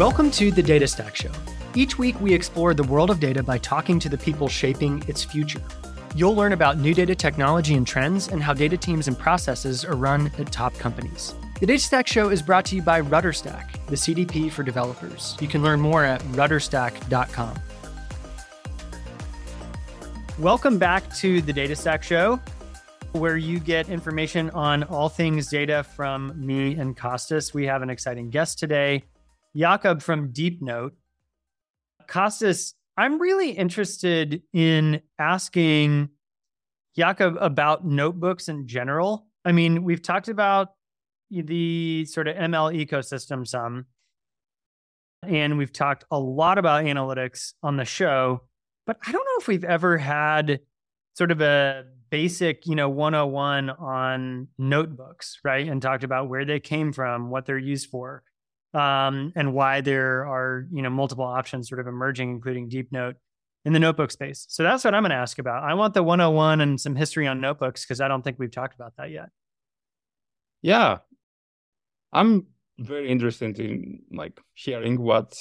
Welcome to the Data Stack Show. Each week, we explore the world of data by talking to the people shaping its future. You'll learn about new data technology and trends and how data teams and processes are run at top companies. The Data Stack Show is brought to you by RudderStack, the CDP for developers. You can learn more at rudderstack.com. Welcome back to the Data Stack Show, where you get information on all things data from me and Costas. We have an exciting guest today, Jakub from Deepnote. Costas, I'm really interested in asking Jakub about notebooks in general. I mean, we've talked about the sort of ML ecosystem some, and we've talked a lot about analytics on the show, but I don't know if we've ever had sort of a basic, you know, 101 on notebooks, right? And talked about where they came from, what they're used for um, and why there are you know multiple options sort of emerging, including Deepnote in the notebook space. So that's what I'm going to ask about. I want the 101 and some history on notebooks because I don't think we've talked about that yet. Yeah, I'm very interested in like hearing what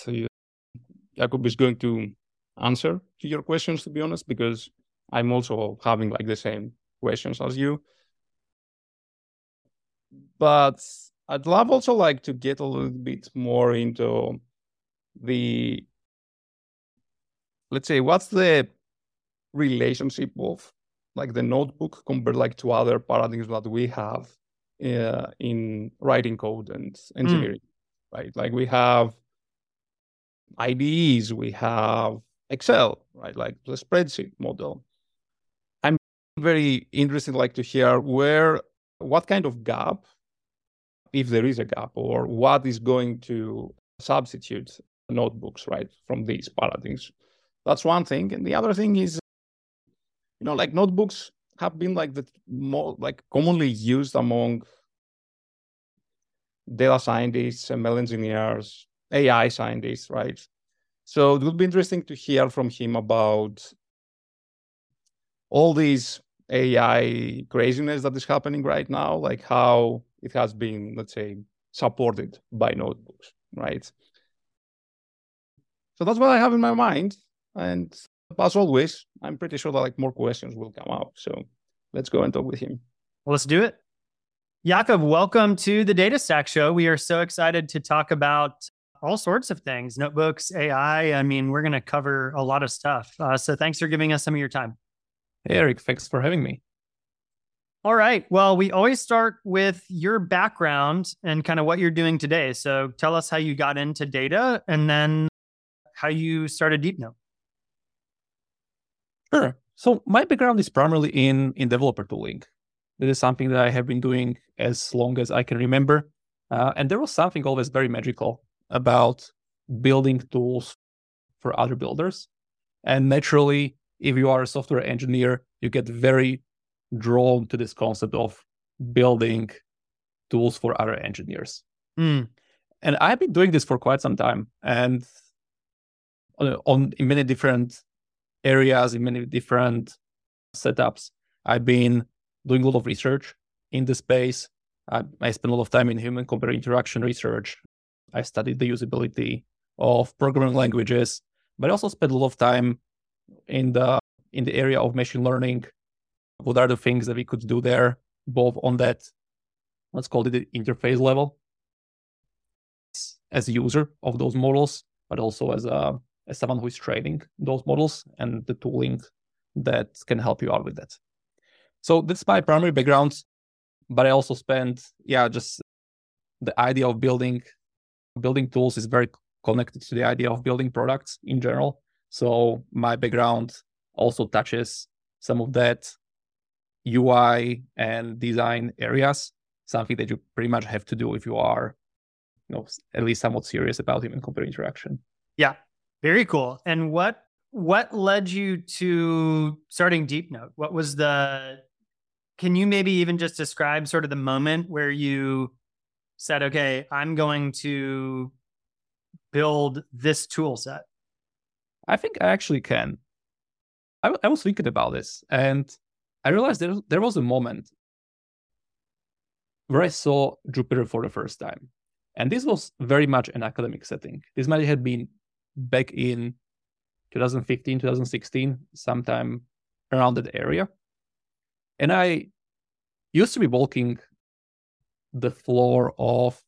Jakub is going to answer to your questions. To be honest, because I'm also having like the same questions as you. But I'd love also like to get a little bit more into the let's say what's the relationship of like the notebook compared like to other paradigms that we have uh, in writing code and engineering mm. right? Like we have IDEs we have Excel right? Like the spreadsheet model. I'm very interested like to hear where what kind of gap if there is a gap or what is going to substitute notebooks, right, from these paradigms. That's one thing. And the other thing is, you know, like notebooks have been like the more like commonly used among data scientists, ML engineers, AI scientists, right? So it would be interesting to hear from him about all these AI craziness that is happening right now, like how it has been, let's say, supported by notebooks, right? So that's what I have in my mind. And as always, I'm pretty sure that like more questions will come out. So let's go and talk with him. Well, let's do it. Jakub, welcome to the Data Stack Show. We are so excited to talk about all sorts of things notebooks, AI. I mean, we're going to cover a lot of stuff. Uh, so thanks for giving us some of your time. Hey, Eric, thanks for having me. All right. Well, we always start with your background and kind of what you're doing today. So tell us how you got into data and then how you started Deepnote. Sure. So my background is primarily in in developer tooling. This is something that I have been doing as long as I can remember. Uh, and there was something always very magical about building tools for other builders. And naturally, if you are a software engineer, you get very drawn to this concept of building tools for other engineers. Mm. And I've been doing this for quite some time and on, on in many different areas, in many different setups. I've been doing a lot of research in the space. I, I spent a lot of time in human computer interaction research. I studied the usability of programming languages, but I also spent a lot of time in the in the area of machine learning what are the things that we could do there, both on that, let's call it the interface level, as a user of those models, but also as a as someone who is training those models and the tooling that can help you out with that. So that's my primary background, but I also spent, yeah, just the idea of building building tools is very connected to the idea of building products in general. So my background also touches some of that UI and design areas, something that you pretty much have to do if you are, you know, at least somewhat serious about human computer interaction. Yeah, very cool. And what what led you to starting Deepnote? What was the can you maybe even just describe sort of the moment where you said, okay, I'm going to build this tool set? I think I actually can. I, I was thinking about this and I realized there, there was a moment where I saw Jupyter for the first time. And this was very much an academic setting. This might have been back in 2015, 2016, sometime around that area. And I used to be walking the floor of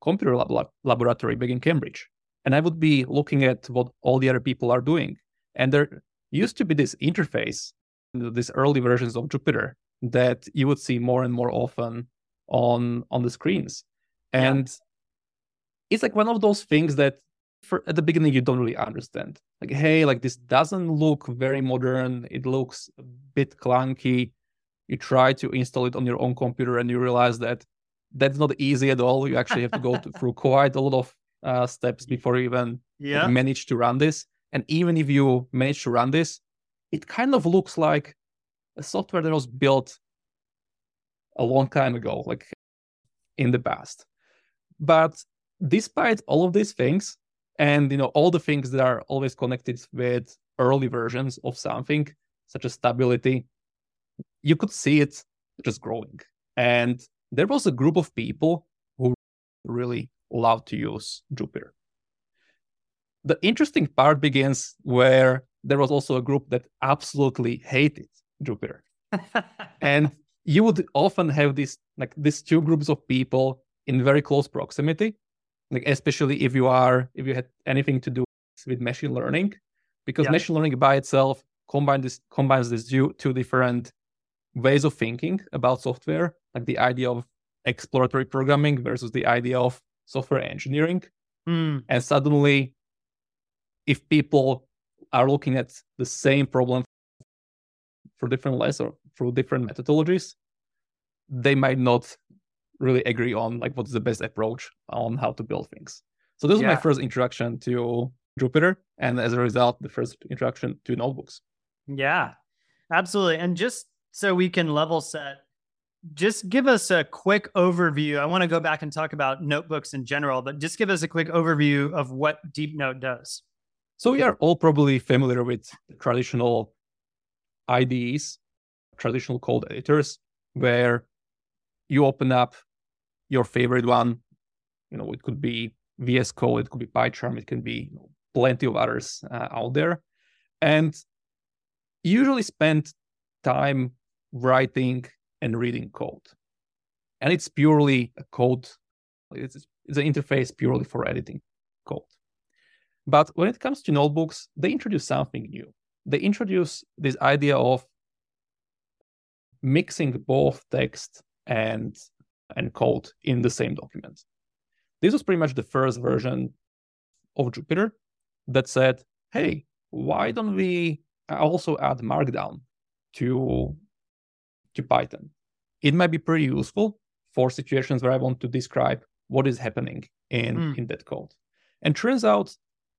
computer lab- laboratory back in Cambridge. And I would be looking at what all the other people are doing. And there used to be this interface, these early versions of Jupyter that you would see more and more often on on the screens. And yeah. it's like one of those things that for at the beginning you don't really understand. Like, hey, like this doesn't look very modern. It looks a bit clunky. You try to install it on your own computer and you realize that that's not easy at all. You actually have to go to, through quite a lot of uh, steps before you even yeah. manage to run this. And even if you manage to run this, it kind of looks like a software that was built a long time ago, like in the past. But despite all of these things, and you know all the things that are always connected with early versions of something, such as stability, you could see it just growing. And there was a group of people who really loved to use Jupyter. The interesting part begins where there was also a group that absolutely hated Jupyter. and you would often have these like these two groups of people in very close proximity like especially if you are if you had anything to do with machine learning because yeah. machine learning by itself combines this combines these two, two different ways of thinking about software like the idea of exploratory programming versus the idea of software engineering mm. and suddenly if people are looking at the same problem for different less or through different methodologies they might not really agree on like what's the best approach on how to build things. So this yeah. was my first introduction to Jupyter, and as a result, the first introduction to notebooks. Yeah, absolutely. And just so we can level set, just give us a quick overview. I want to go back and talk about notebooks in general, but just give us a quick overview of what Deepnote does. So we are all probably familiar with traditional IDEs, traditional code editors, where you open up your favorite one. You know, it could be VS Code, it could be PyCharm, it can be you know, plenty of others uh, out there. And usually spend time writing and reading code. And it's purely a code, it's, it's an interface purely for editing code. But when it comes to notebooks, they introduce something new. They introduce this idea of mixing both text and and code in the same document. This was pretty much the first version of Jupyter that said, hey, why don't we also add Markdown to, to Python? It might be pretty useful for situations where I want to describe what is happening in, mm. in that code. And turns out,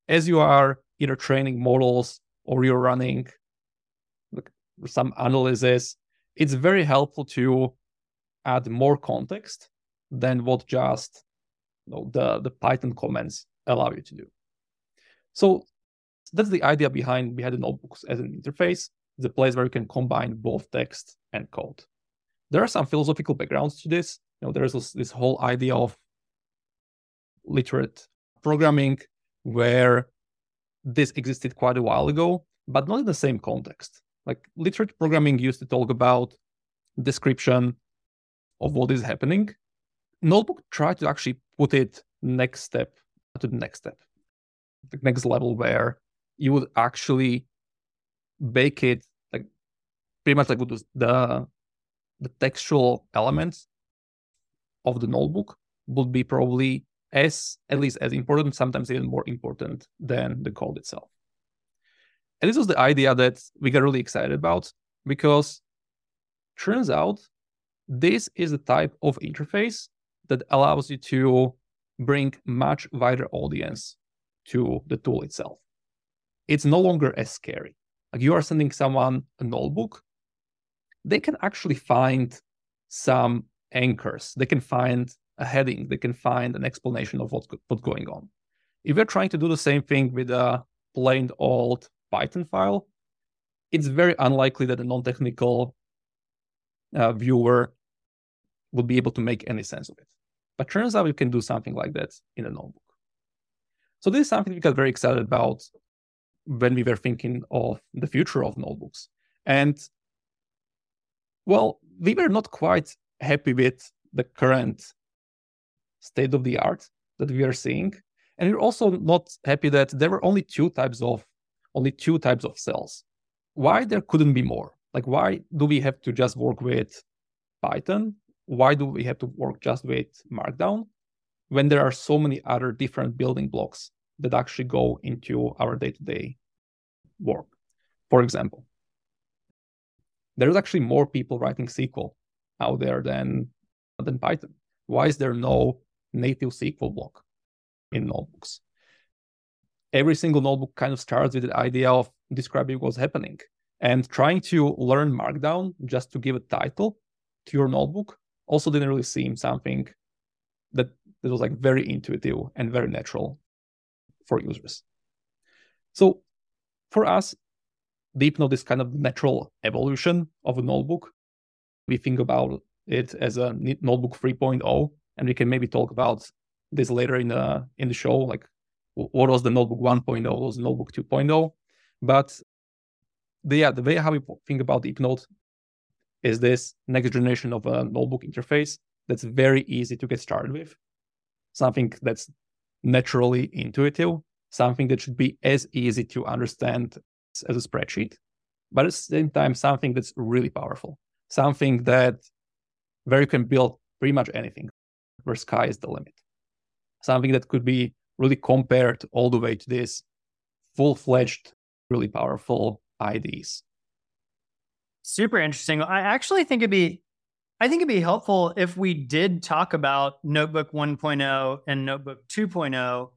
as you are either training models or you're running some analysis, it's very helpful to add more context than what just you know, the, the Python comments allow you to do. So that's the idea behind behind the notebooks as an interface, the place where you can combine both text and code. There are some philosophical backgrounds to this. You know, there's this, this whole idea of literate programming where this existed quite a while ago, but not in the same context. Like literate programming used to talk about description, of what is happening. Notebook tried to actually put it next step to the next step, the next level where you would actually bake it like pretty much like the the textual elements of the notebook would be probably as at least as important, sometimes even more important than the code itself. And this was the idea that we got really excited about because turns out this is a type of interface that allows you to bring much wider audience to the tool itself. It's no longer as scary. Like you are sending someone a notebook, they can actually find some anchors. They can find a heading. They can find an explanation of what's, what's going on. If you're trying to do the same thing with a plain old Python file, it's very unlikely that a non-technical uh, viewer would be able to make any sense of it. But turns out you can do something like that in a notebook. So this is something we got very excited about when we were thinking of the future of notebooks. And well, we were not quite happy with the current state of the art that we are seeing. And we're also not happy that there were only two types of only two types of cells. Why there couldn't be more? Like why do we have to just work with Python? Why do we have to work just with Markdown when there are so many other different building blocks that actually go into our day-to-day work? For example, there's actually more people writing SQL out there than than Python. Why is there no native SQL block in notebooks? Every single notebook kind of starts with the idea of describing what's happening and trying to learn Markdown just to give a title to your notebook also didn't really seem something that, that was like very intuitive and very natural for users. So for us, Deepnote is kind of natural evolution of a notebook. We think about it as a notebook 3.0, and we can maybe talk about this later in the in the show, like what was the notebook 1.0, what was the notebook 2.0. But the, yeah, the way how we think about Deepnote is this next generation of a notebook interface that's very easy to get started with, something that's naturally intuitive, something that should be as easy to understand as a spreadsheet, but at the same time, something that's really powerful, something that where you can build pretty much anything, where sky is the limit, something that could be really compared all the way to this full fledged, really powerful IDEs. Super interesting. I actually think it'd be I think it'd be helpful if we did talk about Notebook 1.0 and Notebook 2.0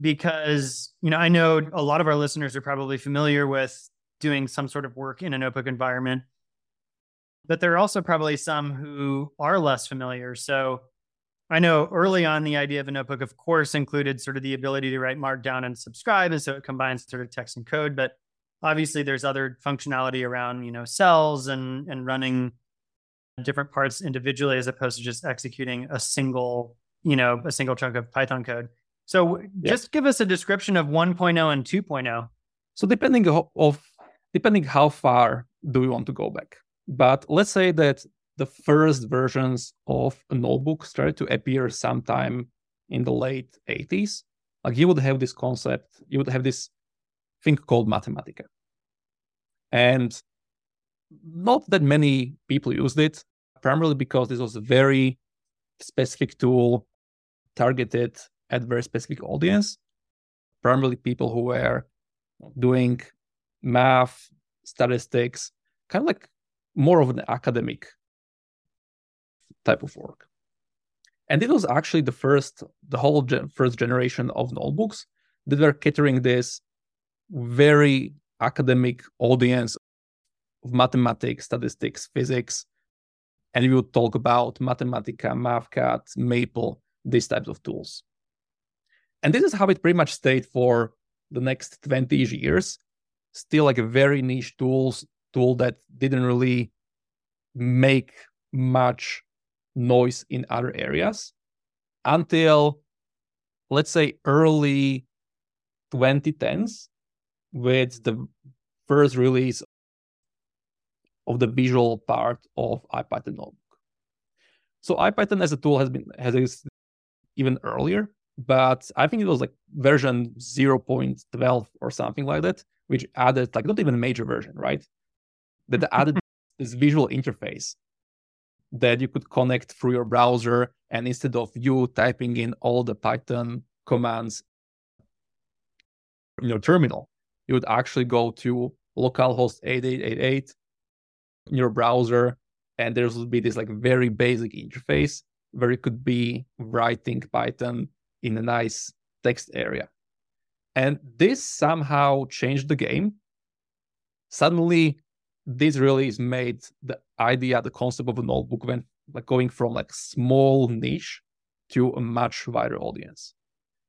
because, you know, I know a lot of our listeners are probably familiar with doing some sort of work in a notebook environment. But there are also probably some who are less familiar. So I know early on, the idea of a notebook, of course, included sort of the ability to write Markdown and subscribe. And so it combines sort of text and code. But obviously, there's other functionality around, you know, cells and, and running different parts individually as opposed to just executing a single, you know, a single chunk of Python code. So yeah. just give us a description of 1.0 and 2.0. So depending of depending how far do we want to go back. But let's say that the first versions of a notebook started to appear sometime in the late 80s. Like you would have this concept, you would have this thing called Mathematica. And not that many people used it, primarily because this was a very specific tool targeted at very specific audience, primarily people who were doing math, statistics, kind of like more of an academic type of work. And it was actually the first, the whole gen- first generation of notebooks that were catering this very academic audience of mathematics, statistics, physics. And we would talk about Mathematica, MathCAD, Maple, these types of tools. And this is how it pretty much stayed for the next 20 years. Still like very niche tools tool that didn't really make much noise in other areas until let's say early 2010s with the first release of the visual part of IPython notebook. So IPython as a tool has been has existed even earlier, but I think it was like version 0.12 or something like that, which added like not even a major version, right? That added this visual interface that you could connect through your browser and instead of you typing in all the python commands in your terminal you would actually go to localhost 8888 in your browser and there would be this like very basic interface where you could be writing python in a nice text area. And this somehow changed the game. Suddenly this really is made the idea, the concept of a notebook when like going from like small niche to a much wider audience.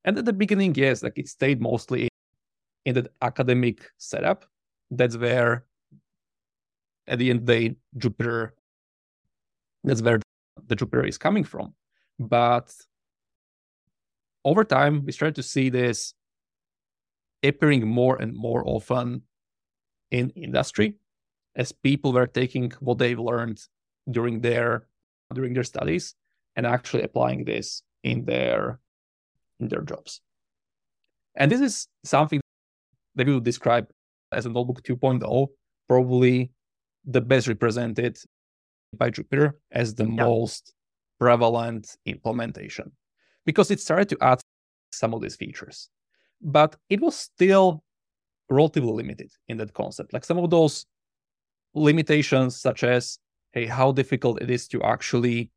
And at the beginning, yes, like it stayed mostly in the academic setup. That's where at the end of the day, Jupyter, that's where the Jupyter is coming from. But over time, we started to see this appearing more and more often in industry as people were taking what they've learned during their during their studies and actually applying this in their in their jobs. And this is something that we would describe as a notebook 2.0, probably the best represented by Jupyter as the yeah. most prevalent implementation because it started to add some of these features. But it was still relatively limited in that concept. Like some of those limitations, such as, hey, how difficult it is to actually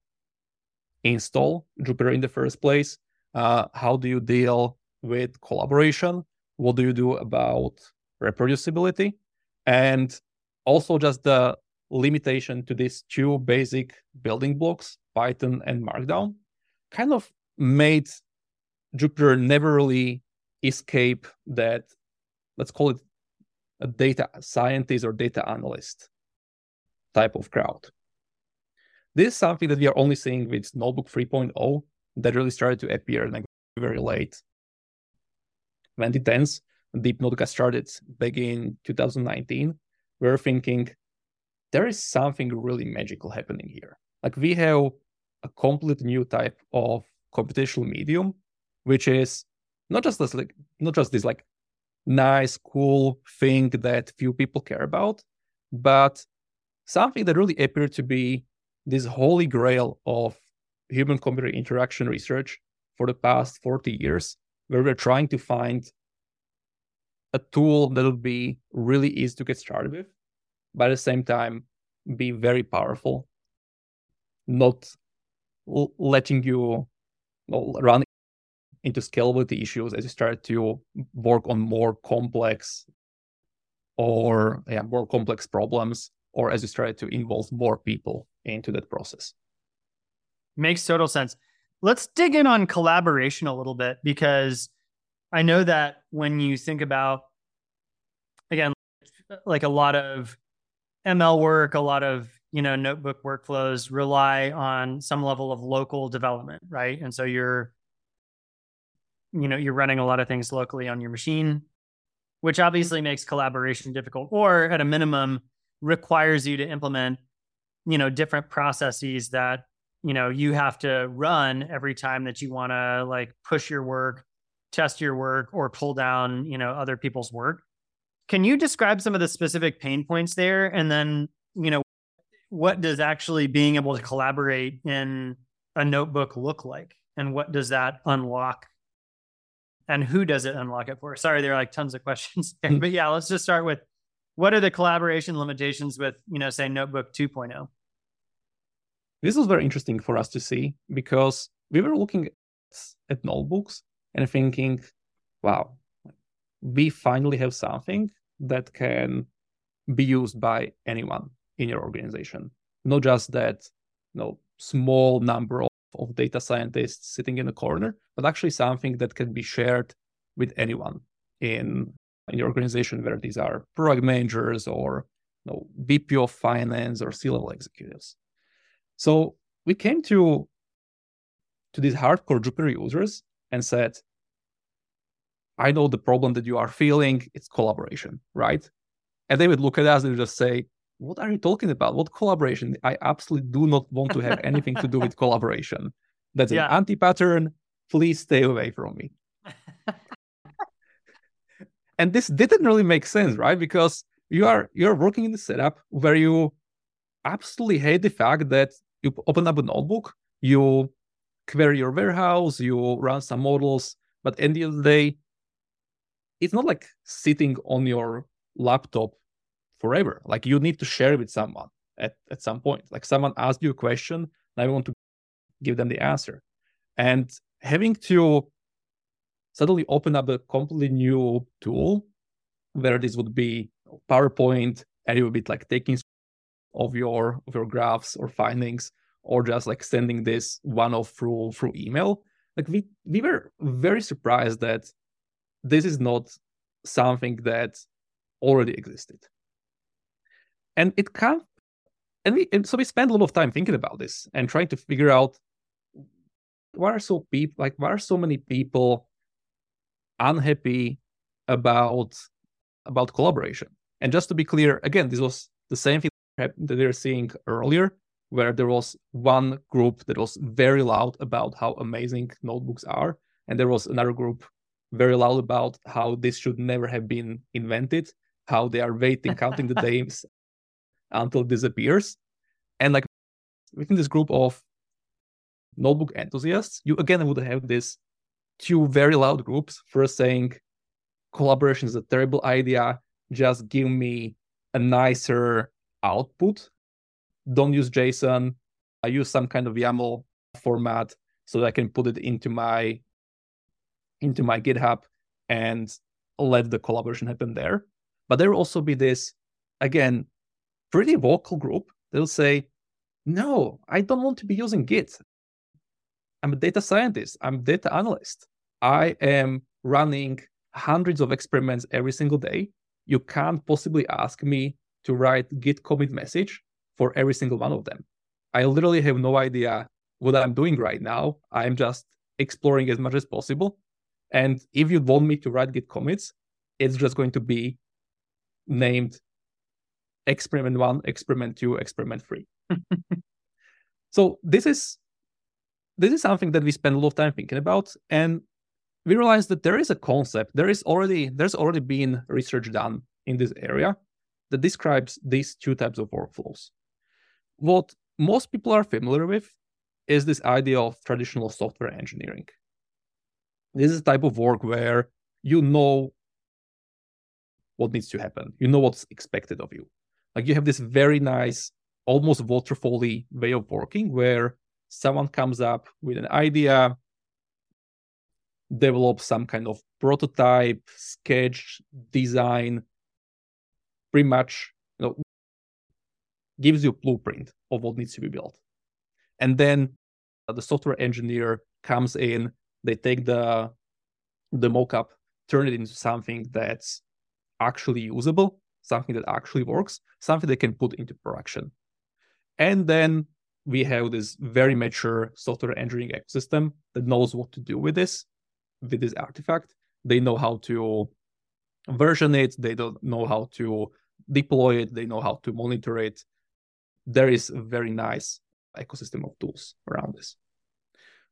install Jupyter in the first place. Uh, how do you deal with collaboration? What do you do about reproducibility? And also just the limitation to these two basic building blocks, Python and Markdown, kind of made Jupyter never really escape that, let's call it a data scientist or data analyst type of crowd. This is something that we are only seeing with Notebook 3.0 that really started to appear like very late 2010s. Deep Notebook started back in 2019. We we're thinking there is something really magical happening here. Like we have a complete new type of computational medium, which is not just this like not just this like nice, cool thing that few people care about, but something that really appeared to be this holy grail of human computer interaction research for the past 40 years, where we're trying to find a tool that would be really easy to get started with, but at the same time, be very powerful, not letting you run into scalability issues as you start to work on more complex or yeah, more complex problems, or as you start to involve more people into that process. Makes total sense. Let's dig in on collaboration a little bit because I know that when you think about, again, like a lot of ML work, a lot of you know notebook workflows rely on some level of local development, right? And so you're, you know, you're running a lot of things locally on your machine, which obviously makes collaboration difficult, or at a minimum requires you to implement you know different processes that you know you have to run every time that you want to like push your work test your work or pull down you know other people's work. Can you describe some of the specific pain points there? And then you know what does actually being able to collaborate in a notebook look like? And what does that unlock and who does it unlock it for? Sorry there are like tons of questions there. Hmm. But yeah let's just start with what are the collaboration limitations with you know say notebook 2.0 this was very interesting for us to see because we were looking at notebooks and thinking wow we finally have something that can be used by anyone in your organization. Not just that you know small number of, data scientists sitting in a corner but actually something that can be shared with anyone in in your organization, whether these are product managers or you know, VP of finance or C-level executives. So we came to to these hardcore Jupyter users and said, I know the problem that you are feeling, it's collaboration, right? And they would look at us and just say, What are you talking about? What collaboration? I absolutely do not want to have anything to do with collaboration. That's yeah. an anti-pattern. Please stay away from me and this didn't really make sense right because you are you're working in the setup where you absolutely hate the fact that you open up a notebook you query your warehouse you run some models but at the end of the day it's not like sitting on your laptop forever like you need to share it with someone at, at some point like someone asked you a question and i want to give them the answer and having to suddenly open up a completely new tool where this would be PowerPoint and it would be like taking of your of your graphs or findings or just like sending this one off through through email. Like we we were very surprised that this is not something that already existed. And it kind and we and so we spend a lot of time thinking about this and trying to figure out why are so people like why are so many people unhappy about about collaboration? And just to be clear again this was the same thing that they were seeing earlier where there was one group that was very loud about how amazing notebooks are and there was another group very loud about how this should never have been invented how they are waiting counting the days until it disappears. And like within this group of notebook enthusiasts you again would have this two very loud groups. First saying collaboration is a terrible idea. Just give me a nicer output. Don't use json. I use some kind of yaml format so that i can put it into my into my github and let the collaboration happen there. But there will also be this again pretty vocal group they'll say no i don't want to be using git i'm a data scientist i'm a data analyst i am running hundreds of experiments every single day you can't possibly ask me to write git commit message for every single one of them. I literally have no idea what I'm doing right now. I'm just exploring as much as possible. And if you want me to write git commits, it's just going to be named experiment one, experiment two, experiment three. so this is this is something that we spend a lot of time thinking about. And we realize that there is a concept, there is already there's already been research done in this area that describes these two types of workflows. What most people are familiar with is this idea of traditional software engineering. This is a type of work where you know what needs to happen, you know what's expected of you. Like you have this very nice, almost waterfally way of working where someone comes up with an idea, develop some kind of prototype, sketch, design, pretty much you know, gives you a blueprint of what needs to be built. And then the software engineer comes in, they take the the mockup, turn it into something that's actually usable, something that actually works, something they can put into production. And then we have this very mature software engineering ecosystem that knows what to do with this with this artifact. They know how to version it, they don't know how to deploy it, they know how to monitor it. There is a very nice ecosystem of tools around this.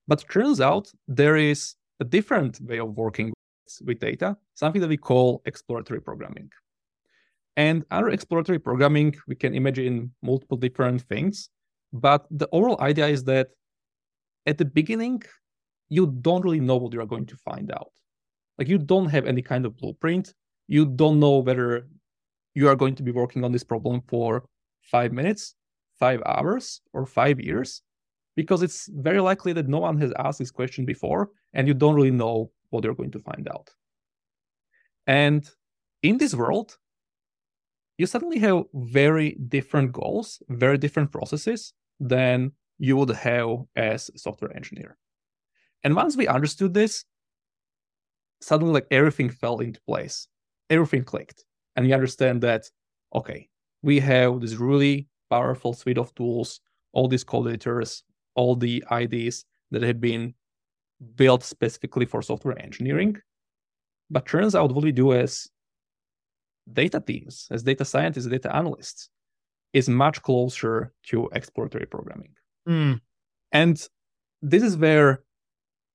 But turns out there is a different way of working with data, something that we call exploratory programming. And under exploratory programming, we can imagine multiple different things. But the overall idea is that at the beginning, you don't really know what you are going to find out. Like you don't have any kind of blueprint. You don't know whether you are going to be working on this problem for five minutes, five hours, or five years, because it's very likely that no one has asked this question before, and you don't really know what you're going to find out. And in this world, you suddenly have very different goals, very different processes than you would have as a software engineer. And once we understood this, suddenly like everything fell into place. Everything clicked. And we understand that, okay, we have this really powerful suite of tools, all these code editors, all the IDEs that have been built specifically for software engineering. But turns out what we do as data teams, as data scientists, data analysts, is much closer to exploratory programming. Mm. And this is where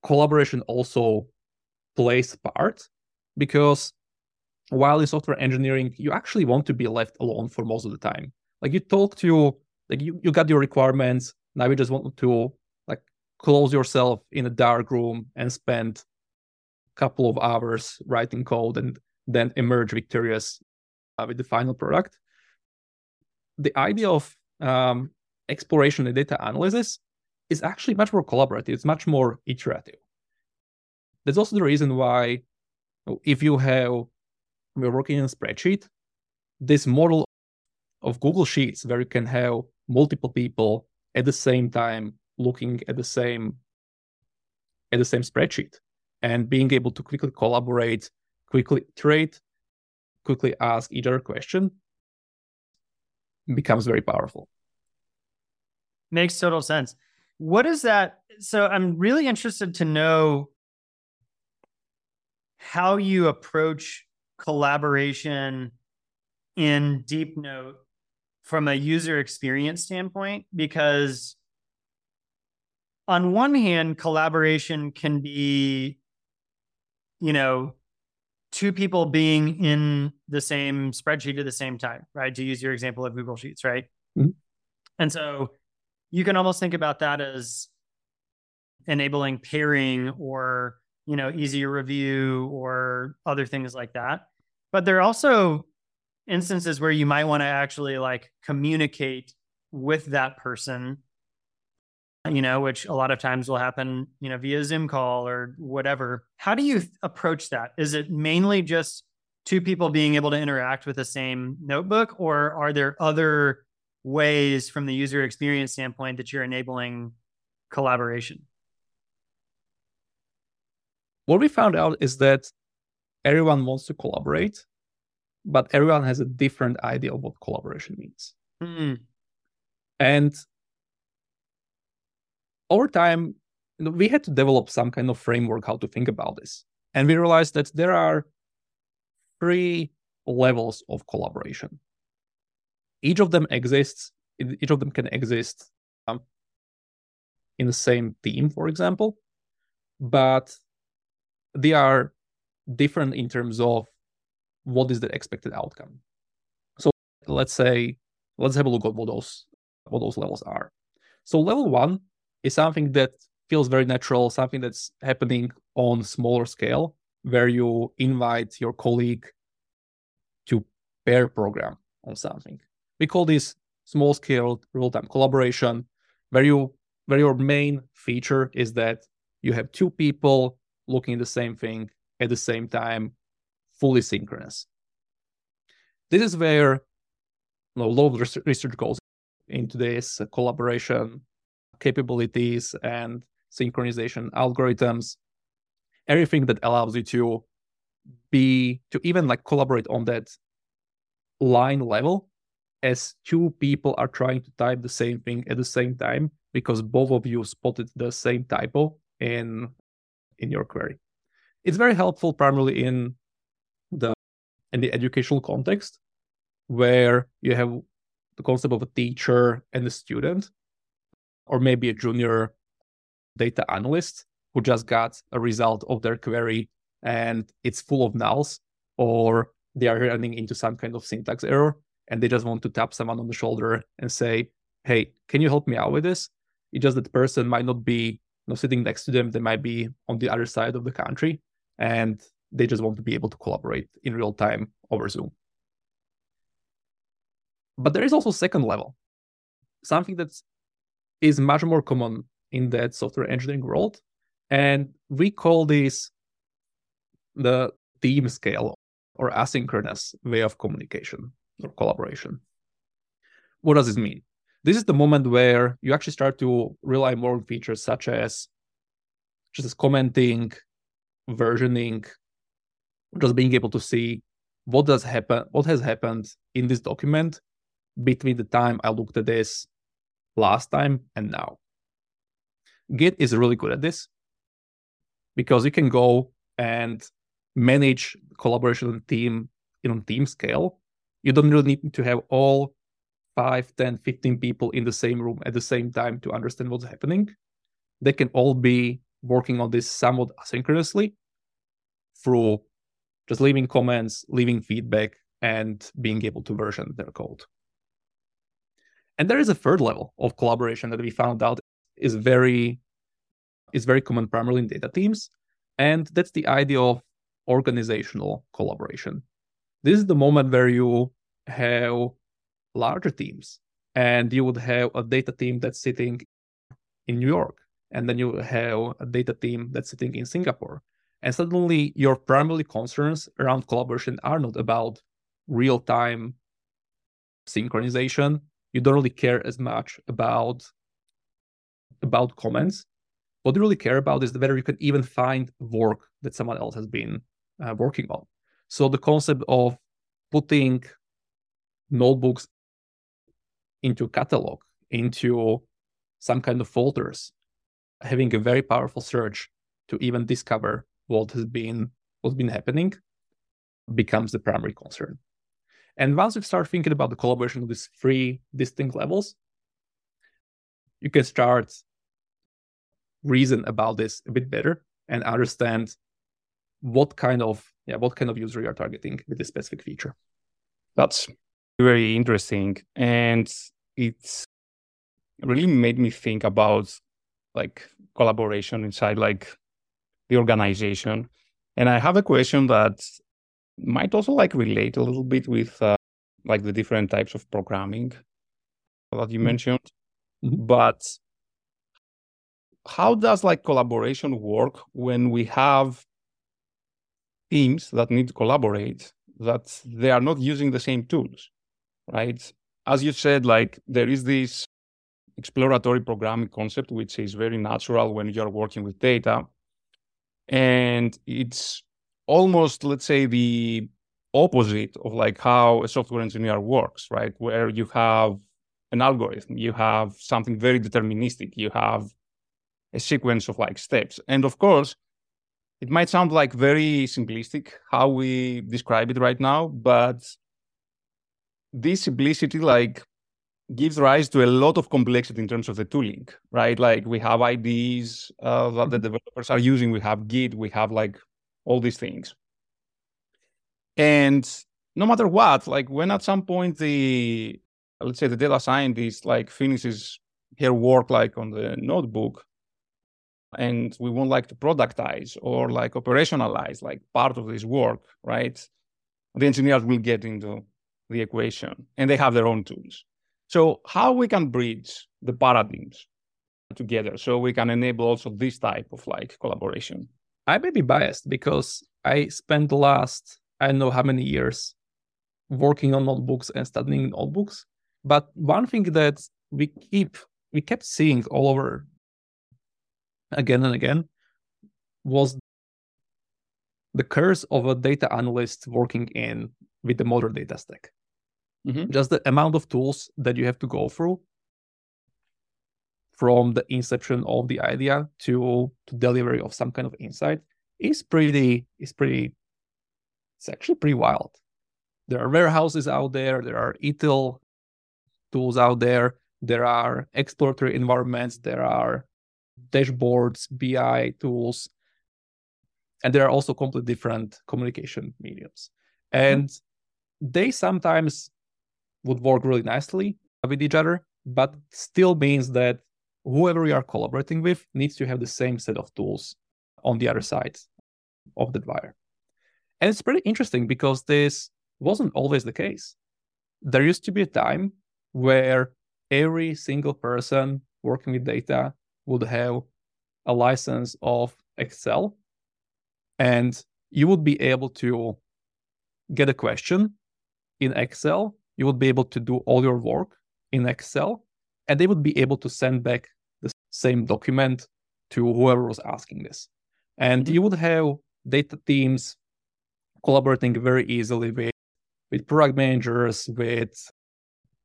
collaboration also plays a part because while in software engineering, you actually want to be left alone for most of the time. Like you talk to, like you, you got your requirements. Now you just want to like close yourself in a dark room and spend a couple of hours writing code and then emerge victorious uh, with the final product. The idea of um, exploration and data analysis is actually much more collaborative. It's much more iterative. That's also the reason why, if you have we're working in a spreadsheet, this model of Google Sheets where you can have multiple people at the same time looking at the same at the same spreadsheet and being able to quickly collaborate, quickly iterate, quickly ask each other question becomes very powerful. Makes total sense. What is that? So I'm really interested to know how you approach collaboration in Deepnote from a user experience standpoint, because on one hand, collaboration can be, you know, two people being in the same spreadsheet at the same time, right? To use your example of Google Sheets, right? Mm-hmm. And so you can almost think about that as enabling pairing or you know easier review or other things like that but there are also instances where you might want to actually like communicate with that person you know which a lot of times will happen you know via zoom call or whatever how do you approach that is it mainly just two people being able to interact with the same notebook or are there other ways from the user experience standpoint that you're enabling collaboration? What we found out is that everyone wants to collaborate, but everyone has a different idea of what collaboration means. Mm. And over time, we had to develop some kind of framework how to think about this. And we realized that there are three levels of collaboration. Each of them exists each of them can exist um, in the same team for example but they are different in terms of what is the expected outcome. So let's say let's have a look at what those what those levels are. So level one is something that feels very natural something that's happening on smaller scale where you invite your colleague to pair program on something we call this small scale real time collaboration, where you where your main feature is that you have two people looking at the same thing at the same time, fully synchronous. This is where you know, a lot of research goes into this collaboration capabilities and synchronization algorithms, everything that allows you to be to even like collaborate on that line level as two people are trying to type the same thing at the same time because both of you spotted the same typo in in your query. It's very helpful primarily in the in the educational context where you have the concept of a teacher and a student or maybe a junior data analyst who just got a result of their query and it's full of nulls or they are running into some kind of syntax error and they just want to tap someone on the shoulder and say, "Hey, can you help me out with this?" It's just that the person might not be you know, sitting next to them; they might be on the other side of the country, and they just want to be able to collaborate in real time over Zoom. But there is also second level, something that is much more common in that software engineering world, and we call this the team scale or asynchronous way of communication or collaboration. What does this mean? This is the moment where you actually start to rely more on features such as just commenting, versioning, just being able to see what does happen, what has happened in this document between the time I looked at this last time and now. Git is really good at this because you can go and manage collaboration team in team scale you don't really need to have all 5, 10, 15 people in the same room at the same time to understand what's happening. They can all be working on this somewhat asynchronously through just leaving comments, leaving feedback, and being able to version their code. And there is a third level of collaboration that we found out is very is very common primarily in data teams, and that's the idea of organizational collaboration. This is the moment where you have larger teams and you would have a data team that's sitting in New York and then you have a data team that's sitting in Singapore. And suddenly your primary concerns around collaboration are not about real time synchronization. You don't really care as much about about comments. What you really care about is whether you can even find work that someone else has been uh, working on. So the concept of putting notebooks into catalog, into some kind of folders, having a very powerful search to even discover what has been what's been happening becomes the primary concern. And once you start thinking about the collaboration of these three distinct levels, you can start reason about this a bit better and understand what kind of yeah what kind of user you are targeting with this specific feature. That's very interesting, and it's really made me think about like collaboration inside like the organization. And I have a question that might also like relate a little bit with uh, like the different types of programming that you mm-hmm. mentioned. Mm-hmm. But how does like collaboration work when we have teams that need to collaborate that they are not using the same tools, right? As you said, like there is this exploratory programming concept, which is very natural when you're working with data. And it's almost, let's say, the opposite of like how a software engineer works, right? Where you have an algorithm, you have something very deterministic, you have a sequence of like steps. And of course, it might sound like very simplistic how we describe it right now, but this simplicity like gives rise to a lot of complexity in terms of the tooling, right? Like we have IDs uh, that the mm-hmm. developers are using, we have Git, we have like all these things. And no matter what, like when at some point the let's say the data scientist like finishes her work like on the notebook and we want like to productize or like operationalize like part of this work, right? The engineers will get into the equation and they have their own tools. So how we can bridge the paradigms together so we can enable also this type of like collaboration? I may be biased because I spent the last I don't know how many years working on notebooks and studying notebooks. But one thing that we keep we kept seeing all over again and again was the curse of a data analyst working in with the modern data stack. Mm-hmm. Just the amount of tools that you have to go through from the inception of the idea to, to delivery of some kind of insight is pretty is pretty it's actually pretty wild. There are warehouses out there, there are ETL tools out there, there are exploratory environments, there are dashboards, BI tools, and there are also completely different communication mediums. And mm-hmm. they sometimes would work really nicely with each other, but still means that whoever you are collaborating with needs to have the same set of tools on the other side of the wire. And it's pretty interesting because this wasn't always the case. There used to be a time where every single person working with data would have a license of Excel and you would be able to get a question in Excel. You would be able to do all your work in Excel and they would be able to send back same document to whoever was asking this. And mm-hmm. you would have data teams collaborating very easily with, with product managers, with,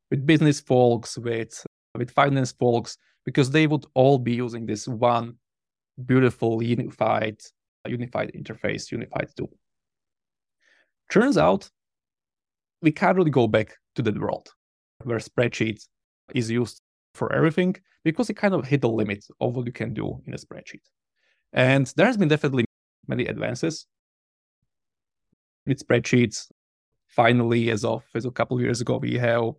with business folks, with, with finance folks, because they would all be using this one beautiful unified unified interface, unified tool. Turns out we can't really go back to that world where spreadsheet is used for everything because it kind of hit the limit of what you can do in a spreadsheet. And there has been definitely many advances with spreadsheets. Finally, as of as a couple of years ago, we have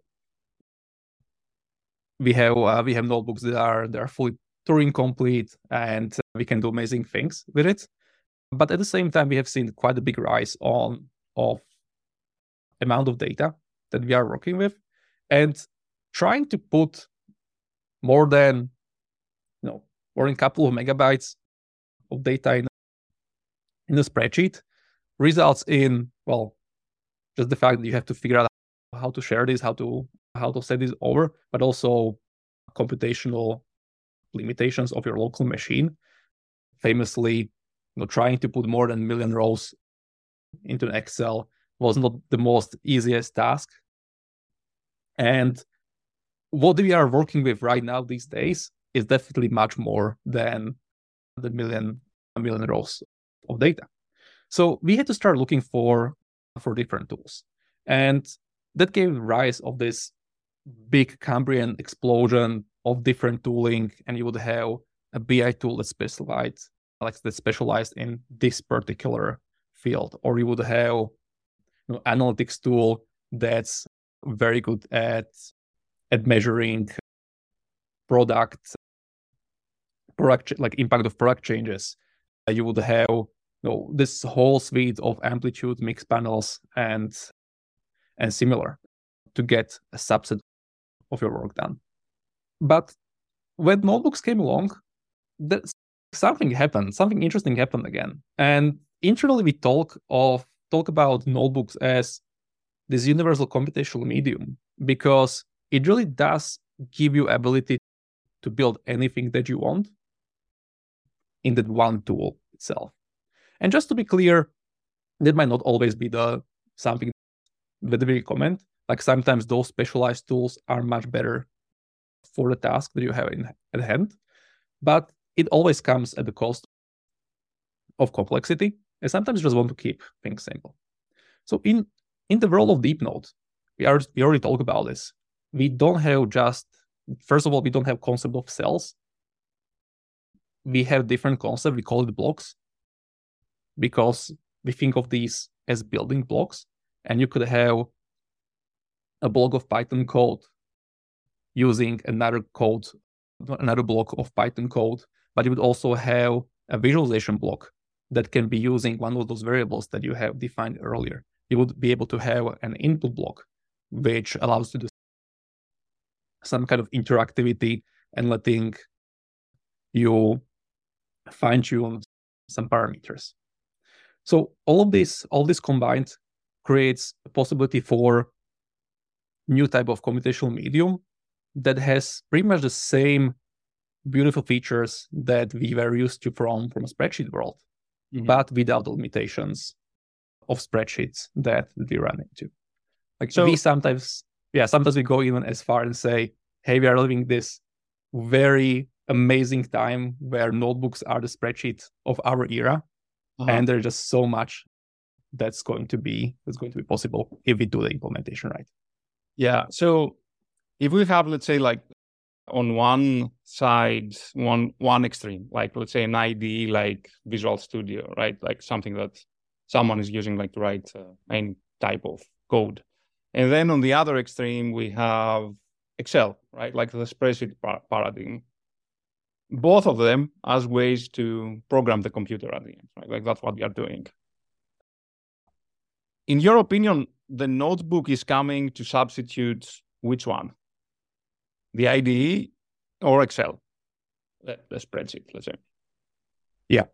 we have uh, we have notebooks that are that are fully Turing complete, and we can do amazing things with it. But at the same time, we have seen quite a big rise on of amount of data that we are working with, and trying to put more than you know more than a couple of megabytes of data in in a spreadsheet results in well just the fact that you have to figure out how to share this how to how to set this over but also computational limitations of your local machine. Famously you know trying to put more than a million rows into an excel was not the most easiest task. And what we are working with right now these days is definitely much more than the million million rows of data. So we had to start looking for for different tools. And that gave rise of this big Cambrian explosion of different tooling. And you would have a BI tool that's specialized, like that's specialized in this particular field, or you would have you know, analytics tool that's very good at at measuring product product like impact of product changes. Uh, you would have you know, this whole suite of Amplitude Mixpanels and and similar to get a subset of your work done. But when notebooks came along, something happened, something interesting happened again. And internally we talk of talk about notebooks as this universal computational medium because it really does give you ability to build anything that you want in that one tool itself. And just to be clear, that might not always be the something that we recommend. Like sometimes those specialized tools are much better for the task that you have in at hand, but it always comes at the cost of complexity. And sometimes you just want to keep things simple. So in in the world of Deepnote, we are we already talked about this. We don't have just first of all, we don't have concept of cells. We have different concept. We call it blocks because we think of these as building blocks. And you could have a block of Python code using another code, another block of Python code, but you would also have a visualization block that can be using one of those variables that you have defined earlier. You would be able to have an input block, which allows you to do some kind of interactivity and letting you fine tune some parameters. So all of this, all this combined creates a possibility for new type of computational medium that has pretty much the same beautiful features that we were used to from from a spreadsheet world, mm-hmm. but without the limitations of spreadsheets that we run into. Like so, we sometimes, yeah, sometimes we go even as far and say, "Hey, we are living this very amazing time where notebooks are the spreadsheet of our era, uh-huh. and there's just so much that's going to be that's going to be possible if we do the implementation right." Yeah. So if we have, let's say, like on one side, one one extreme, like let's say an IDE like Visual Studio, right? Like something that someone is using like to write uh, any type of code. And then on the other extreme, we have Excel, right? Like the spreadsheet par- paradigm. Both of them as ways to program the computer at the end, right? Like that's what we are doing. In your opinion, the notebook is coming to substitute which one? The IDE or Excel? The, the spreadsheet, let's say. Yeah.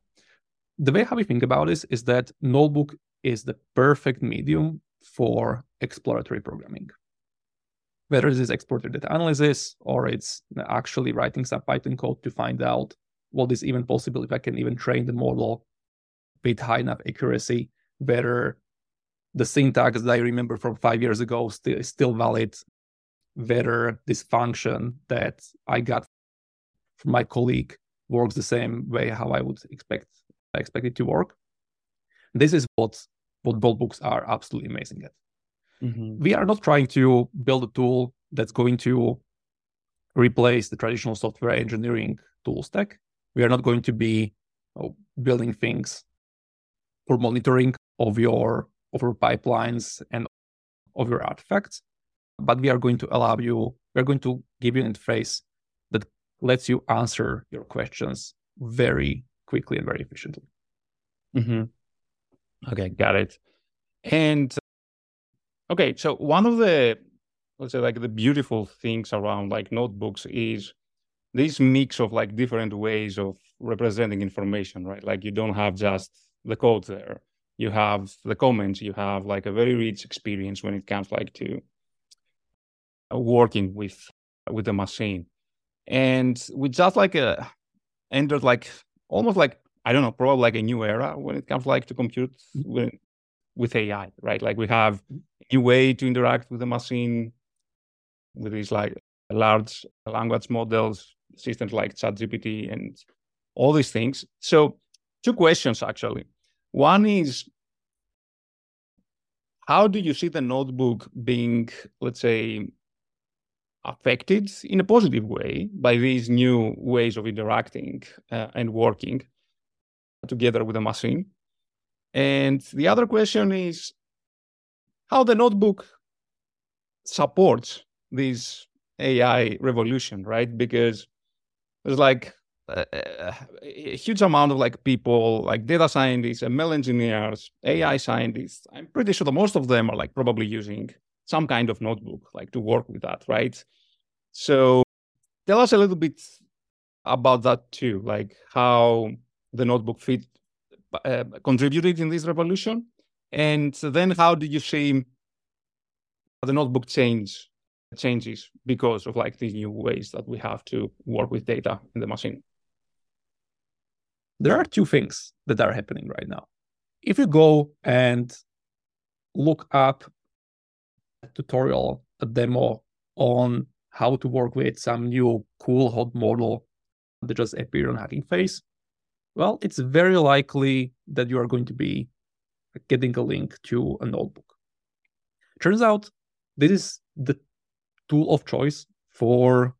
The way how we think about this is that notebook is the perfect medium for exploratory programming. Whether this is exploratory data analysis or it's actually writing some Python code to find out what is even possible if I can even train the model with high enough accuracy, whether the syntax that I remember from five years ago still is still valid. Whether this function that I got from my colleague works the same way how I would expect expect it to work. This is what what books are absolutely amazing at. Mm-hmm. We are not trying to build a tool that's going to replace the traditional software engineering tool stack. We are not going to be oh, building things for monitoring of your of your pipelines and of your artifacts. But we are going to allow you, we're going to give you an interface that lets you answer your questions very quickly and very efficiently. Mm-hmm. Okay, got it. And okay, so one of the let's say like the beautiful things around like notebooks is this mix of like different ways of representing information, right? Like you don't have just the code there you have the comments you have like a very rich experience when it comes like to working with with the machine and we just like uh, entered like almost like i don't know probably like a new era when it comes like to compute mm-hmm. with, with ai right like we have a new way to interact with the machine with these like large language models systems like ChatGPT and all these things. So, two questions actually. One is how do you see the notebook being, let's say, affected in a positive way by these new ways of interacting uh, and working together with the machine? And the other question is how the notebook supports this AI revolution, right? Because there's like a, a, huge amount of like people, like data scientists, ML engineers, AI scientists. I'm pretty sure that most of them are like probably using some kind of notebook, like to work with that, right? So tell us a little bit about that too, like how the notebook fit uh, contributed in this revolution, and then how do you see the notebook change changes because of like these new ways that we have to work with data in the machine? There are two things that are happening right now. If you go and look up a tutorial, a demo on how to work with some new cool hot model that just appeared on Hugging Face, well, it's very likely that you are going to be getting a link to a notebook. Turns out this is the tool of choice for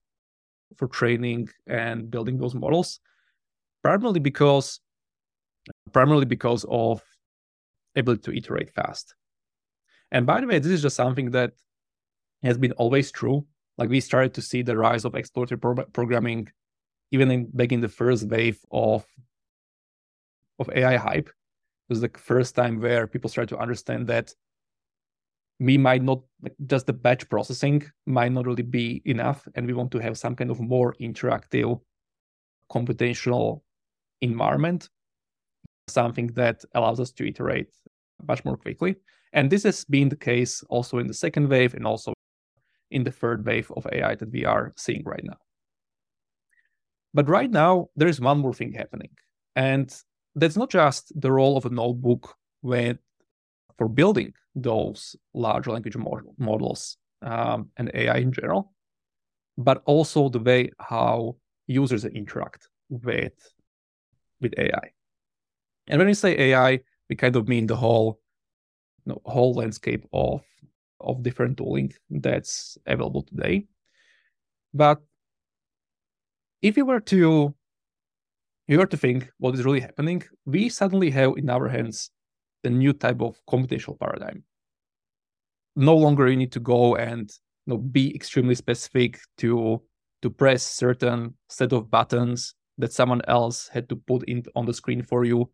for training and building those models primarily because primarily because of ability to iterate fast and by the way this is just something that has been always true like we started to see the rise of exploratory pro- programming even in back in the first wave of of ai hype. It was the first time where people started to understand that we might not just the batch processing might not really be enough and we want to have some kind of more interactive computational environment something that allows us to iterate much more quickly. And this has been the case also in the second wave and also in the third wave of ai that we are seeing right now. But right now there is one more thing happening and that's not just the role of a notebook when for building those large language models um, and AI in general, but also the way how users interact with with AI. And when we say AI, we kind of mean the whole you know, whole landscape of of different tooling that's available today. But if you were to you were to think what is really happening, we suddenly have in our hands the new type of computational paradigm. No longer you need to go and you know, be extremely specific to to press certain set of buttons that someone else had to put in on the screen for you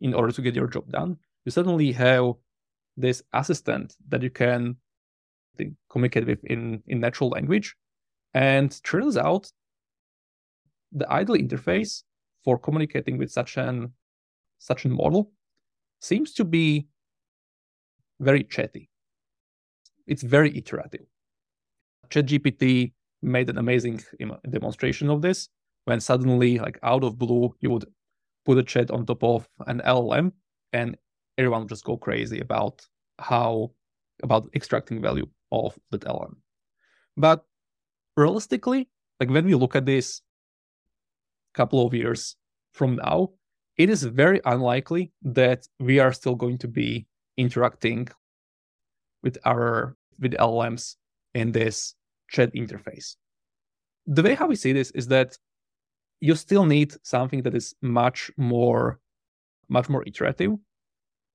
in order to get your job done. You suddenly have this assistant that you can communicate with in, in natural language. And turns out the ideal interface for communicating with such an such a model seems to be very chatty. It's very iterative. ChatGPT made an amazing demonstration of this when suddenly, like out of blue, you would put a chat on top of an LLM and everyone would just go crazy about how about extracting value of that LLM. But realistically, like when we look at this couple of years from now, it is very unlikely that we are still going to be interacting with our with LLMs in this chat interface. The way how we see this is that you still need something that is much more much more iterative,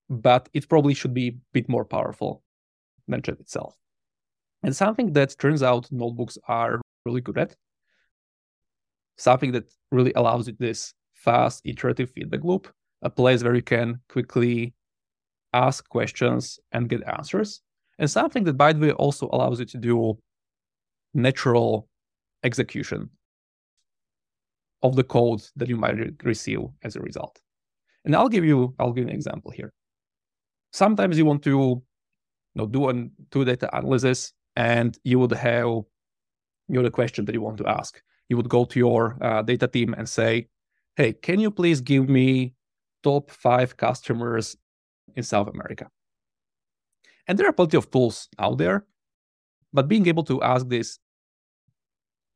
but it probably should be a bit more powerful than chat itself. And something that turns out notebooks are really good at, something that really allows you this fast iterative feedback loop, a place where you can quickly ask questions and get answers, and something that, by the way, also allows you to do natural execution of the code that you might receive as a result. And I'll give you I'll give you an example here. Sometimes you want to you know, do a two data analysis and you would have you know the question that you want to ask. You would go to your uh, data team and say, hey, can you please give me top five customers in South America? And there are plenty of tools out there, but being able to ask this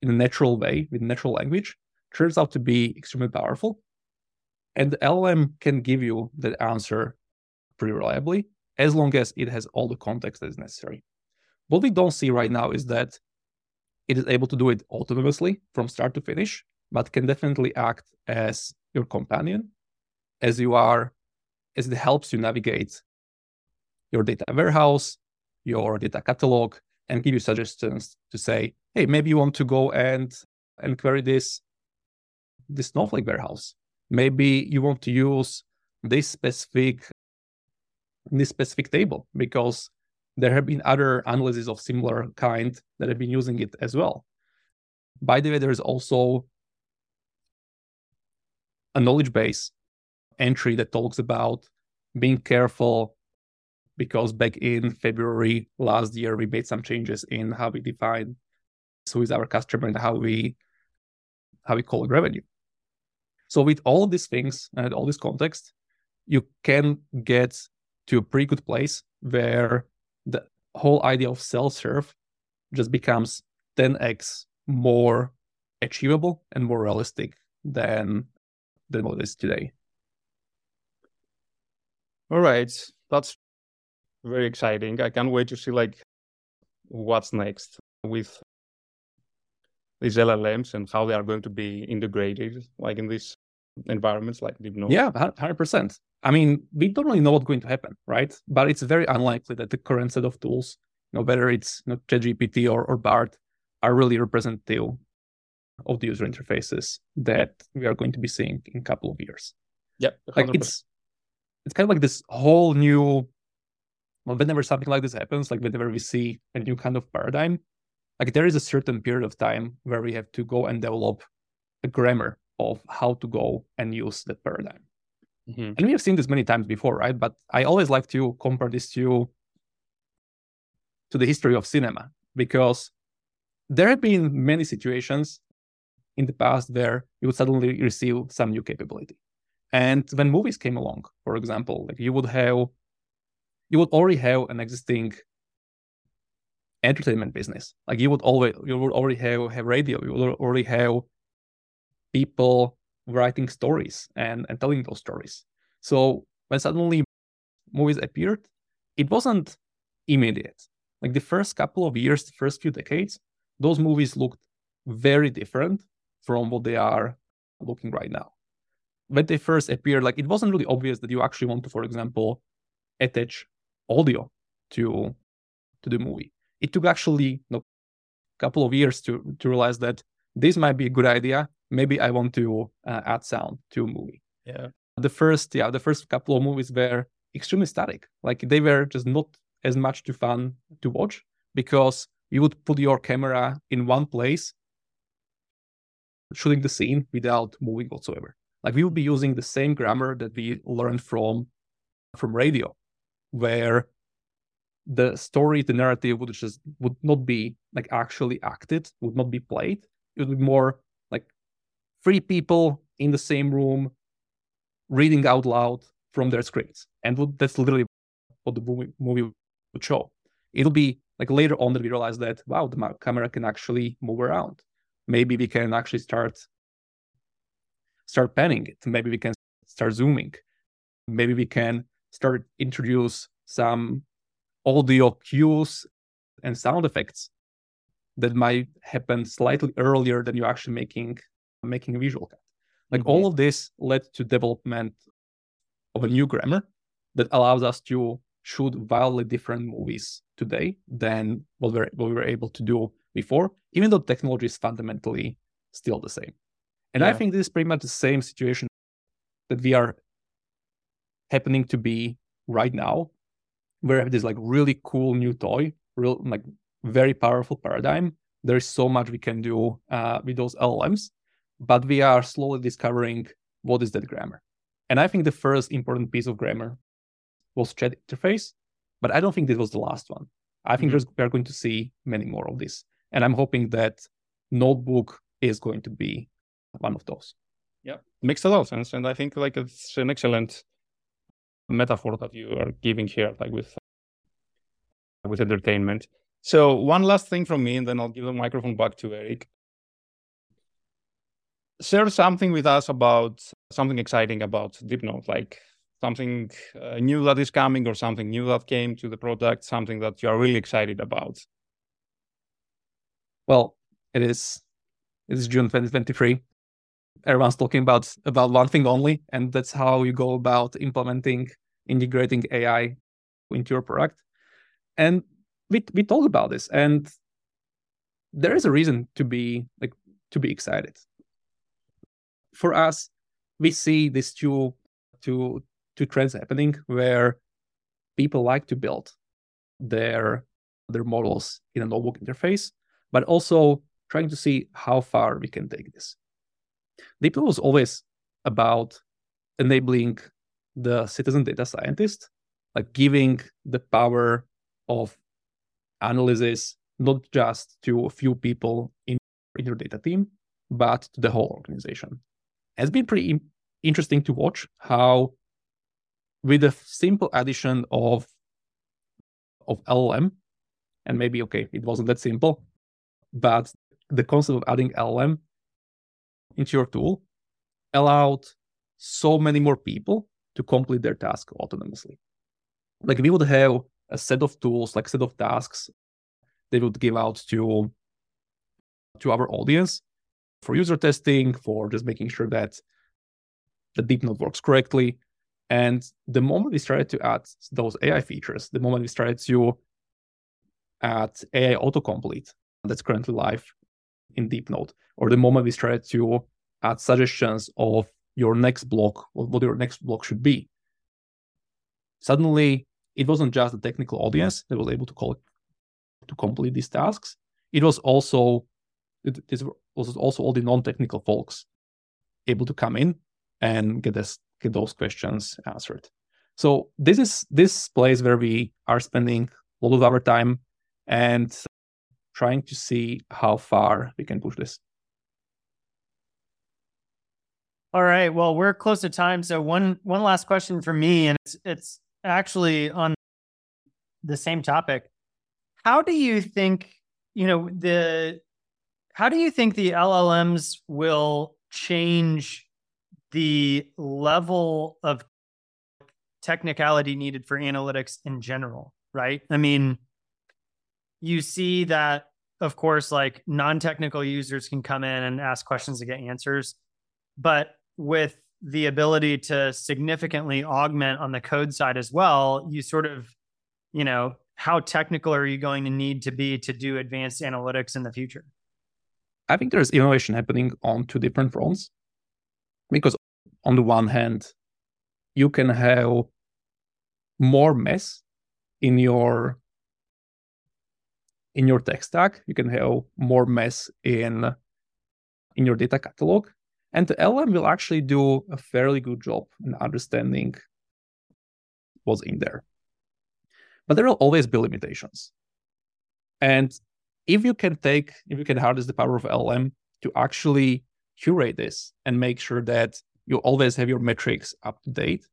in a natural way with natural language turns out to be extremely powerful. And the LLM can give you that answer pretty reliably as long as it has all the context that is necessary. What we don't see right now is that it is able to do it autonomously from start to finish, but can definitely act as your companion as you are, as it helps you navigate your data warehouse, your data catalog, and give you suggestions to say, hey, maybe you want to go and and query this this Snowflake warehouse. Maybe you want to use this specific this specific table because there have been other analyses of similar kind that have been using it as well. By the way, there is also a knowledge base entry that talks about being careful because back in February last year we made some changes in how we define who is our customer and how we how we call it revenue. So with all of these things and all this context, you can get to a pretty good place where the whole idea of self-serve just becomes 10x more achievable and more realistic than than what it is today. All right, that's very exciting. I can't wait to see like what's next with these LLMs and how they are going to be integrated, like in these environments, like deep. Yeah, hundred percent. I mean, we don't really know what's going to happen, right? But it's very unlikely that the current set of tools, you know, whether it's you know, ChatGPT or, or Bard, are really representative of the user interfaces that we are going to be seeing in a couple of years. Yep. Like it's it's kind of like this whole new well, whenever something like this happens, like whenever we see a new kind of paradigm, like there is a certain period of time where we have to go and develop a grammar of how to go and use that paradigm. Mm-hmm. And we have seen this many times before, right? But I always like to compare this to to the history of cinema because there have been many situations in the past where you would suddenly receive some new capability. And when movies came along, for example, like you would have you would already have an existing entertainment business. Like you would always you would already have, have radio, you would already have people writing stories and, and telling those stories. So when suddenly movies appeared, it wasn't immediate. Like the first couple of years, the first few decades, those movies looked very different from what they are looking right now. When they first appeared, like it wasn't really obvious that you actually want to, for example, attach audio to to the movie. It took actually you know, a couple of years to to realize that this might be a good idea. Maybe I want to uh, add sound to a movie. Yeah. The first, yeah, the first couple of movies were extremely static. Like they were just not as much too fun to watch because you would put your camera in one place, shooting the scene without moving whatsoever. Like we would be using the same grammar that we learned from from radio, where the story, the narrative would just would not be like actually acted, would not be played. It would be more three people in the same room reading out loud from their scripts, and that's literally what the movie, movie would show. It'll be like later on that we realize that wow, the camera can actually move around. Maybe we can actually start start panning it. Maybe we can start zooming. Maybe we can start introduce some audio cues and sound effects that might happen slightly earlier than you're actually making making a visual cut. Like mm-hmm. all of this led to development of a new grammar that allows us to shoot wildly different movies today than what, we're, what we were able to do before, even though technology is fundamentally still the same. And yeah. I think this is pretty much the same situation that we are happening to be right now where we have this like really cool new toy, real like very powerful paradigm. There's so much we can do uh, with those LLMs, but we are slowly discovering what is that grammar. And I think the first important piece of grammar was chat interface, but I don't think this was the last one. I think mm-hmm. we are going to see many more of this. And I'm hoping that Notebook is going to be one of those. Yeah, makes a lot of sense. And I think like it's an excellent metaphor that you are giving here, like with with entertainment. So one last thing from me, and then I'll give the microphone back to Eric. Share something with us about something exciting about Deepnote, like something uh, new that is coming or something new that came to the product, something that you are really excited about. Well, it is it is June 2023. Everyone's talking about about one thing only, and that's how you go about implementing, integrating AI into your product. And we we talk about this, and there is a reason to be like to be excited. For us, we see these two two two trends happening where people like to build their their models in a notebook interface, but also trying to see how far we can take this. Deepnote was always about enabling the citizen data scientist, like giving the power of analysis not just to a few people in, in your data team, but to the whole organization. It's been pretty interesting to watch how, with a simple addition of of LLM, and maybe okay, it wasn't that simple, but the concept of adding LLM into your tool allowed so many more people to complete their task autonomously. Like we would have a set of tools, like set of tasks they would give out to to our audience for user testing, for just making sure that the Deepnote works correctly. And the moment we started to add those AI features, the moment we started to add AI autocomplete that's currently live in Deepnote, or the moment we started to add suggestions of your next block, what your next block should be, suddenly it wasn't just the technical audience that was able to call to complete these tasks. It was also this was also all the non-technical folks able to come in and get this get those questions answered. So this is this place where we are spending a lot of our time and trying to see how far we can push this. All right. Well, we're close to time. So one one last question for me, and it's it's actually on the same topic. How do you think, you know, the how do you think the LLMs will change the level of technicality needed for analytics in general, right? I mean, you see that of course like non-technical users can come in and ask questions to get answers, but with the ability to significantly augment on the code side as well, you sort of, you know, how technical are you going to need to be to do advanced analytics in the future? I think there's innovation happening on two different fronts. Because on the one hand, you can have more mess in your in your tech stack. You can have more mess in in your data catalog. And the LM will actually do a fairly good job in understanding what's in there. But there will always be limitations. And if you can take, if you can harness the power of LM to actually curate this and make sure that you always have your metrics up to date,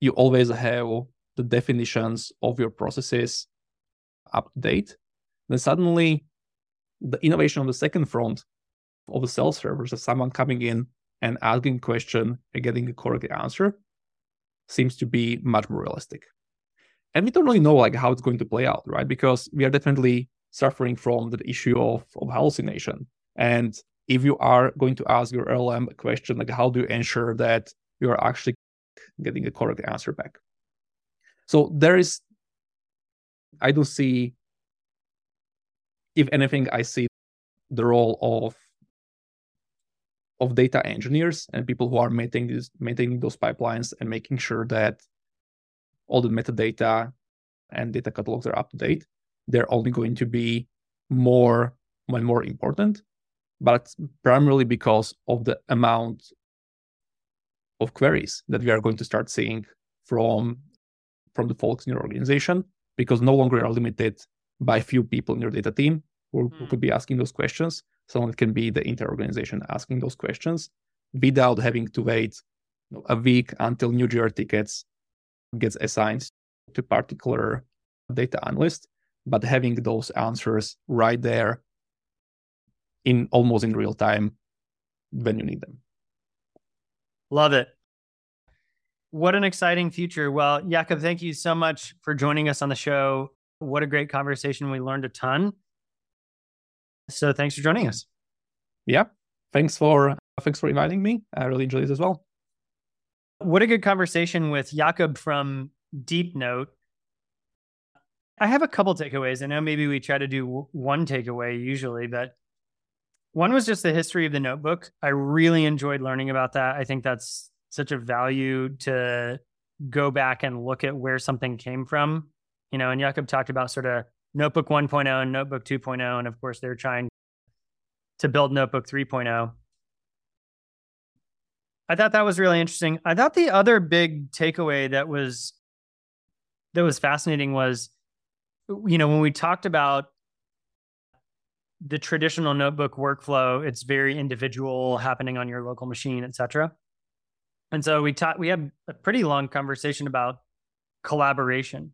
you always have the definitions of your processes up to date, then suddenly the innovation on the second front of the self-serve of someone coming in and asking a question and getting a correct answer seems to be much more realistic. And we don't really know like how it's going to play out, right? Because we are definitely suffering from the issue of, of hallucination. And if you are going to ask your LM a question, like how do you ensure that you are actually getting a correct answer back? So there is, I do see, if anything, I see the role of of data engineers and people who are maintaining this, maintaining those pipelines and making sure that all the metadata and data catalogs are up to date. They're only going to be more and more important, but primarily because of the amount of queries that we are going to start seeing from from the folks in your organization, because no longer are limited by few people in your data team who, mm. who could be asking those questions. Someone can be the inter organization asking those questions without having to wait a week until new Jira tickets gets assigned to particular data analyst, but having those answers right there in almost in real time when you need them. Love it. What an exciting future. Well, Jakub, thank you so much for joining us on the show. What a great conversation. We learned a ton. So thanks for joining us. Yeah. Thanks for thanks for inviting me. I really enjoyed this as well. What a good conversation with Jakub from Deepnote. I have a couple takeaways. I know maybe we try to do one takeaway usually, but one was just the history of the notebook. I really enjoyed learning about that. I think that's such a value to go back and look at where something came from. You know, and Jakub talked about sort of Notebook 1.0 and Notebook 2.0. And of course, they're trying to build Notebook 3.0. I thought that was really interesting. I thought the other big takeaway that was that was fascinating was you know when we talked about the traditional notebook workflow it's very individual happening on your local machine etc and so we taught we had a pretty long conversation about collaboration.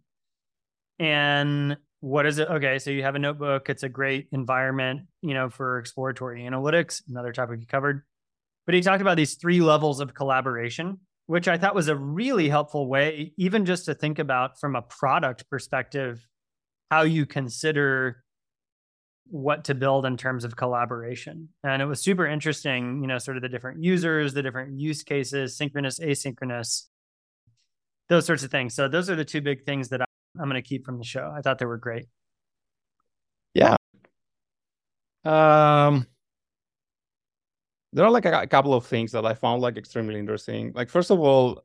And what is it okay so you have a notebook it's a great environment you know for exploratory analytics another topic you covered. But he talked about these three levels of collaboration which I thought was a really helpful way, even just to think about from a product perspective, how you consider what to build in terms of collaboration. And it was super interesting, you know, sort of the different users, the different use cases, synchronous, asynchronous, those sorts of things. So those are the two big things that I'm going to keep from the show. I thought they were great. Yeah. Um, there are like a, a, couple of things that I found like extremely interesting. Like first of all,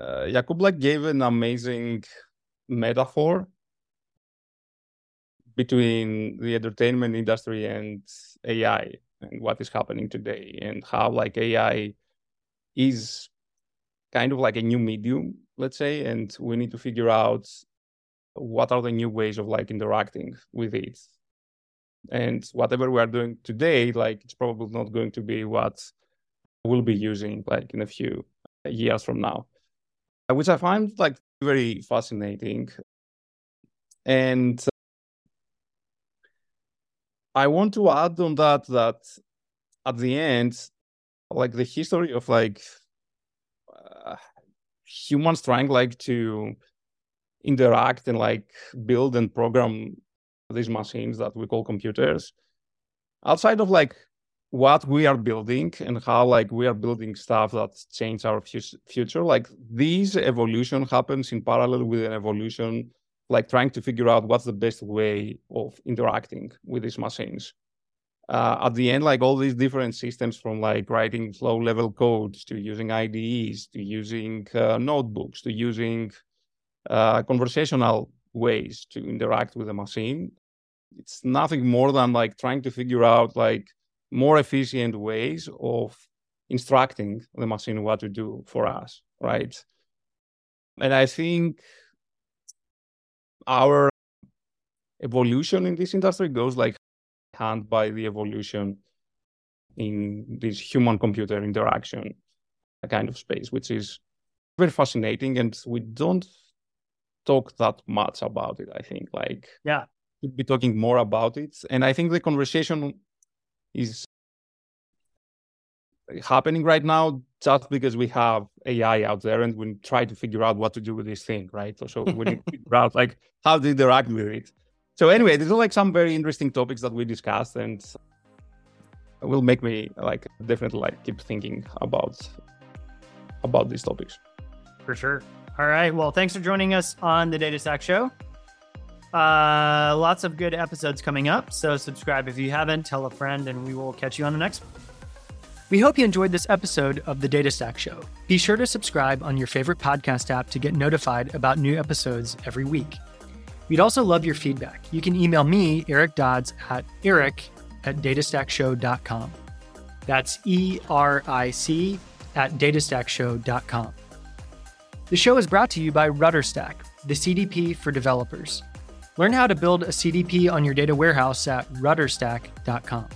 uh, Jakub like gave an amazing metaphor between the entertainment industry and AI and what is happening today and how like AI is kind of like a new medium, let's say, and we need to figure out what are the new ways of like interacting with it. And whatever we are doing today like it's probably not going to be what we'll be using like in a few years from now which i find like very fascinating. And i want to add on that that at the end like the history of like uh, humans trying like to interact and like build and program these machines that we call computers outside of like what we are building and how like we are building stuff that change our future like this evolution happens in parallel with an evolution like trying to figure out what's the best way of interacting with these machines. Uh, at the end like all these different systems from like writing low level codes to using IDEs to using uh, notebooks to using uh, conversational ways to interact with the machine it's nothing more than like trying to figure out like more efficient ways of instructing the machine what to do for us right? And i think our evolution in this industry goes like hand by the evolution in this human computer interaction kind of space which is very fascinating and we don't talk that much about it i think. Like yeah. should be talking more about it. And I think the conversation is happening right now just because we have AI out there and we try to figure out what to do with this thing, right? So, we need to figure out like how to interact with it. So anyway, these are like some very interesting topics that we discussed and will make me like definitely like keep thinking about about these topics. For sure. All right. Well, thanks for joining us on the Data Stack Show. Uh, lots of good episodes coming up. So subscribe if you haven't, tell a friend, and we will catch you on the next one. We hope you enjoyed this episode of the Data Stack Show. Be sure to subscribe on your favorite podcast app to get notified about new episodes every week. We'd also love your feedback. You can email me, Eric Dodds, at eric at datastackshow.com. That's E R I C at datastackshow.com. The show is brought to you by RudderStack, the CDP for developers. Learn how to build a CDP on your data warehouse at rudderstack.com.